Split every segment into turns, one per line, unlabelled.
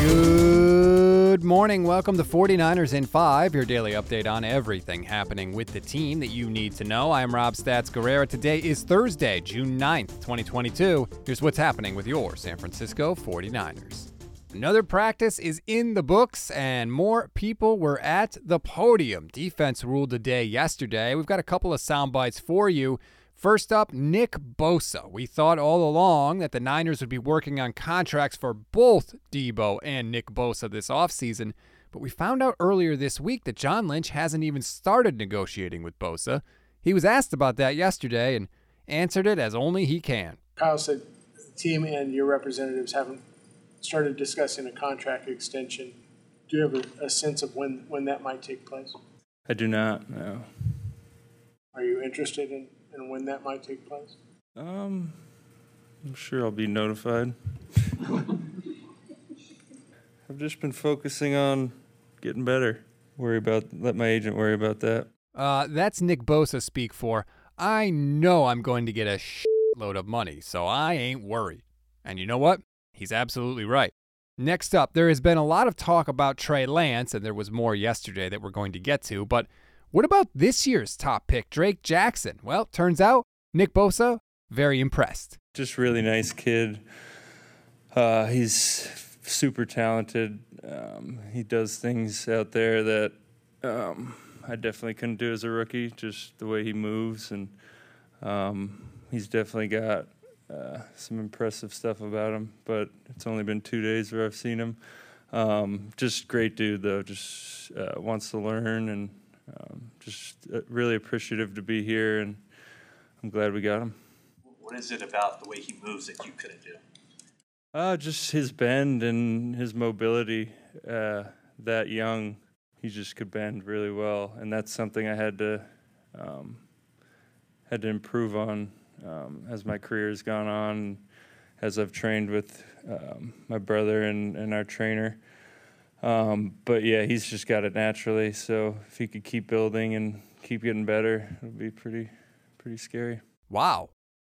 Good morning. Welcome to 49ers in 5, your daily update on everything happening with the team that you need to know. I am Rob Stats Guerrera. Today is Thursday, June 9th, 2022. Here's what's happening with your San Francisco 49ers. Another practice is in the books, and more people were at the podium. Defense ruled the day yesterday. We've got a couple of sound bites for you. First up, Nick Bosa. We thought all along that the Niners would be working on contracts for both Debo and Nick Bosa this offseason, but we found out earlier this week that John Lynch hasn't even started negotiating with Bosa. He was asked about that yesterday and answered it as only he can.
Kyle said the team and your representatives haven't started discussing a contract extension. Do you have a, a sense of when, when that might take place?
I do not, no.
Are you interested in and when that might take place?
Um, I'm sure I'll be notified. I've just been focusing on getting better. Worry about let my agent worry about that.
Uh, that's Nick Bosa speak for. I know I'm going to get a load of money, so I ain't worried. And you know what? He's absolutely right. Next up, there has been a lot of talk about Trey Lance, and there was more yesterday that we're going to get to, but what about this year's top pick, Drake Jackson? Well, turns out Nick Bosa, very impressed.
Just really nice kid. Uh, he's super talented. Um, he does things out there that um, I definitely couldn't do as a rookie, just the way he moves. And um, he's definitely got uh, some impressive stuff about him, but it's only been two days where I've seen him. Um, just great dude, though. Just uh, wants to learn and um, just uh, really appreciative to be here, and I'm glad we got him.
What is it about the way he moves that you couldn't do?
Uh, just his bend and his mobility. Uh, that young, he just could bend really well, and that's something I had to um, had to improve on um, as my career has gone on, as I've trained with um, my brother and, and our trainer. Um, but yeah, he's just got it naturally. So if he could keep building and keep getting better, it would be pretty, pretty scary.
Wow.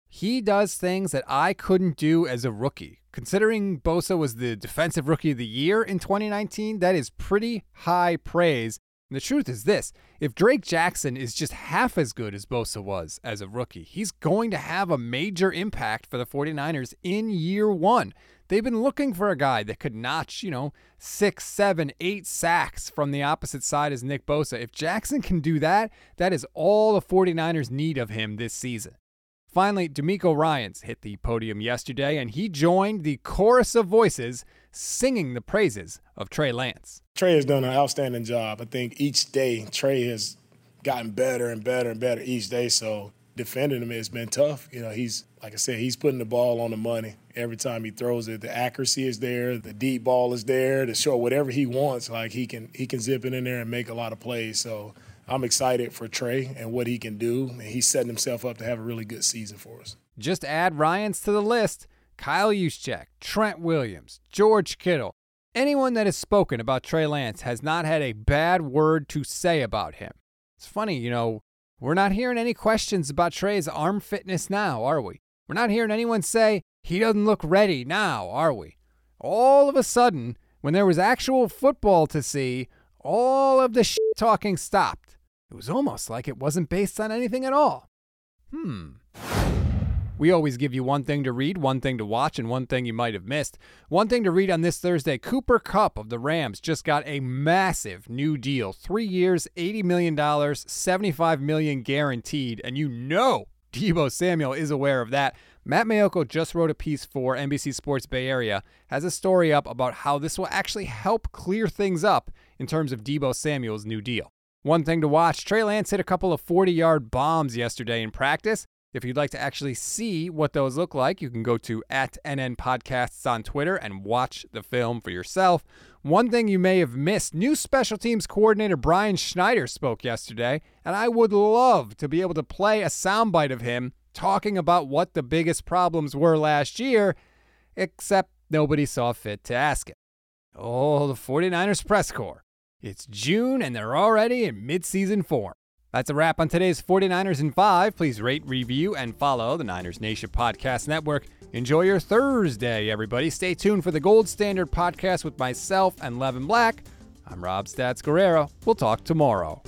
He does things that I couldn't do as a rookie. Considering Bosa was the defensive rookie of the year in 2019, that is pretty high praise. And the truth is this if Drake Jackson is just half as good as Bosa was as a rookie, he's going to have a major impact for the 49ers in year one. They've been looking for a guy that could notch, you know, six, seven, eight sacks from the opposite side as Nick Bosa. If Jackson can do that, that is all the 49ers need of him this season. Finally, DeMeco Ryans hit the podium yesterday, and he joined the chorus of voices singing the praises of Trey Lance.
Trey has done an outstanding job. I think each day Trey has gotten better and better and better each day. So defending him has been tough. You know, he's like I said, he's putting the ball on the money every time he throws it. The accuracy is there, the deep ball is there to show whatever he wants. Like he can he can zip it in there and make a lot of plays. So I'm excited for Trey and what he can do. And he's setting himself up to have a really good season for us.
Just add Ryans to the list. Kyle Juszczyk, Trent Williams, George Kittle. Anyone that has spoken about Trey Lance has not had a bad word to say about him. It's funny, you know, we're not hearing any questions about Trey's arm fitness now, are we? We're not hearing anyone say he doesn't look ready now, are we? All of a sudden, when there was actual football to see, all of the shit talking stopped. It was almost like it wasn't based on anything at all. Hmm. We always give you one thing to read, one thing to watch, and one thing you might have missed. One thing to read on this Thursday Cooper Kupp of the Rams just got a massive new deal. Three years, $80 million, 75 million guaranteed. And you know Debo Samuel is aware of that. Matt Maiocco just wrote a piece for NBC Sports Bay Area, has a story up about how this will actually help clear things up in terms of Debo Samuel's new deal. One thing to watch Trey Lance hit a couple of 40 yard bombs yesterday in practice. If you'd like to actually see what those look like, you can go to at NN Podcasts on Twitter and watch the film for yourself. One thing you may have missed new special teams coordinator Brian Schneider spoke yesterday, and I would love to be able to play a soundbite of him talking about what the biggest problems were last year, except nobody saw fit to ask it. Oh, the 49ers press corps. It's June and they're already in midseason form. That's a wrap on today's 49ers in 5. Please rate, review, and follow the Niners Nation Podcast Network. Enjoy your Thursday, everybody. Stay tuned for the Gold Standard Podcast with myself and Levin Black. I'm Rob Stats Guerrera. We'll talk tomorrow.